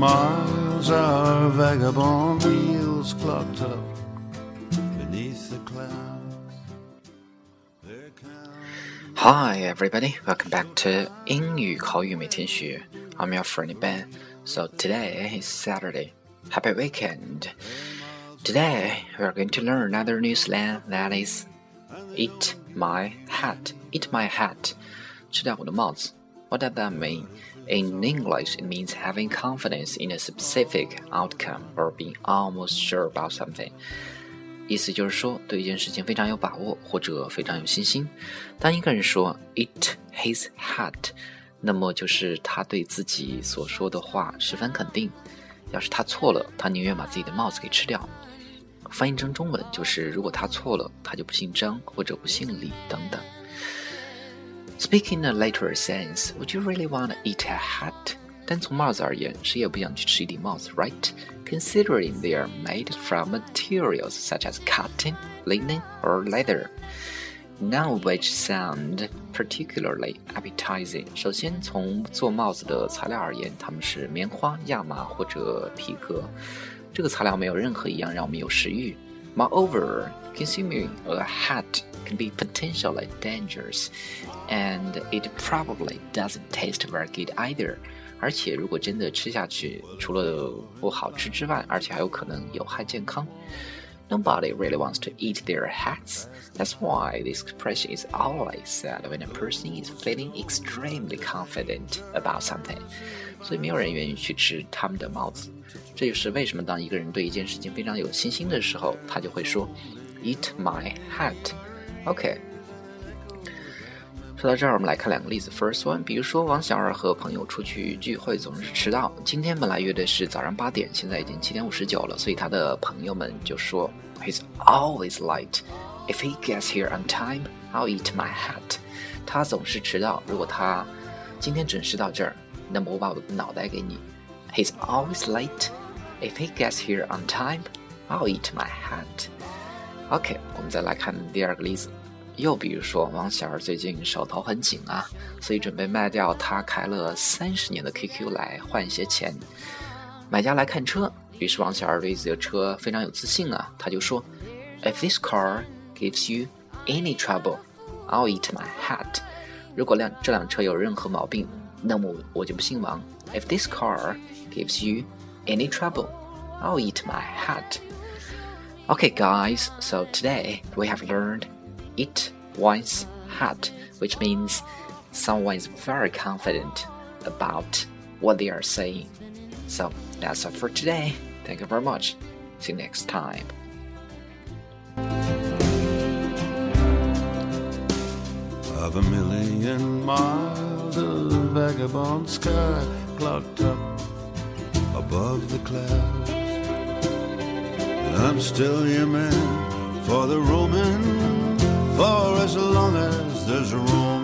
miles our vagabond wheels clocked up beneath the clouds. Hi, everybody. Welcome back to 英语口语每天学. I'm your friend Ben. So today is Saturday. Happy weekend. Today we are going to learn another new slang that is "eat my hat." Eat my hat. 吃掉我的帽子。What does that mean? In English, it means having confidence in a specific outcome or being almost sure about something. 意思就是说，对一件事情非常有把握或者非常有信心。当一个人说 "It his heart"，那么就是他对自己所说的话十分肯定。要是他错了，他宁愿把自己的帽子给吃掉。翻译成中文就是：如果他错了，他就不姓张或者不姓李等等。Speaking in a literal sense, would you really want to eat a hat? 单从帽子而言，谁也不想去吃一顶帽子，right? Considering they are made from materials such as cotton, linen, or leather, none of which sound particularly appetizing. 首先，从做帽子的材料而言，它们是棉花、亚麻或者皮革，这个材料没有任何一样让我们有食欲。Moreover, consuming a hat can be potentially dangerous, and it probably doesn't taste very good either. 而且，如果真的吃下去，除了不好吃之外，而且还有可能有害健康。Nobody really wants to eat their hats. That's why this expression is always said when a person is feeling extremely confident about something. 所以没有人愿意去吃他们的帽子。这就是为什么当一个人对一件事情非常有信心的时候，他就会说，Eat my hat. OK。说到这儿，我们来看两个例子。First one，比如说王小二和朋友出去聚会总是迟到。今天本来约的是早上八点，现在已经七点五十九了，所以他的朋友们就说，He's always late. If he gets here on time, I'll eat my hat. 他总是迟到，如果他今天准时到这儿，那么我把我的脑袋给你。He's always late. If he gets here on time, I'll eat my hat. OK，我们再来看第二个例子。又比如说，王小二最近手头很紧啊，所以准备卖掉他开了三十年的 QQ 来换一些钱。买家来看车，于是王小二对自己的车非常有自信啊，他就说：“If this car gives you any trouble, I'll eat my hat。”如果辆这辆车有任何毛病，那么我就不姓王。If this car gives you any trouble, I'll eat my hat. Okay, guys, so today we have learned eat one's hat, which means someone is very confident about what they are saying. So that's all for today. Thank you very much. See you next time. of a million miles of vagabond sky clocked up above the clouds. Still your man for the roaming, for as long as there's room.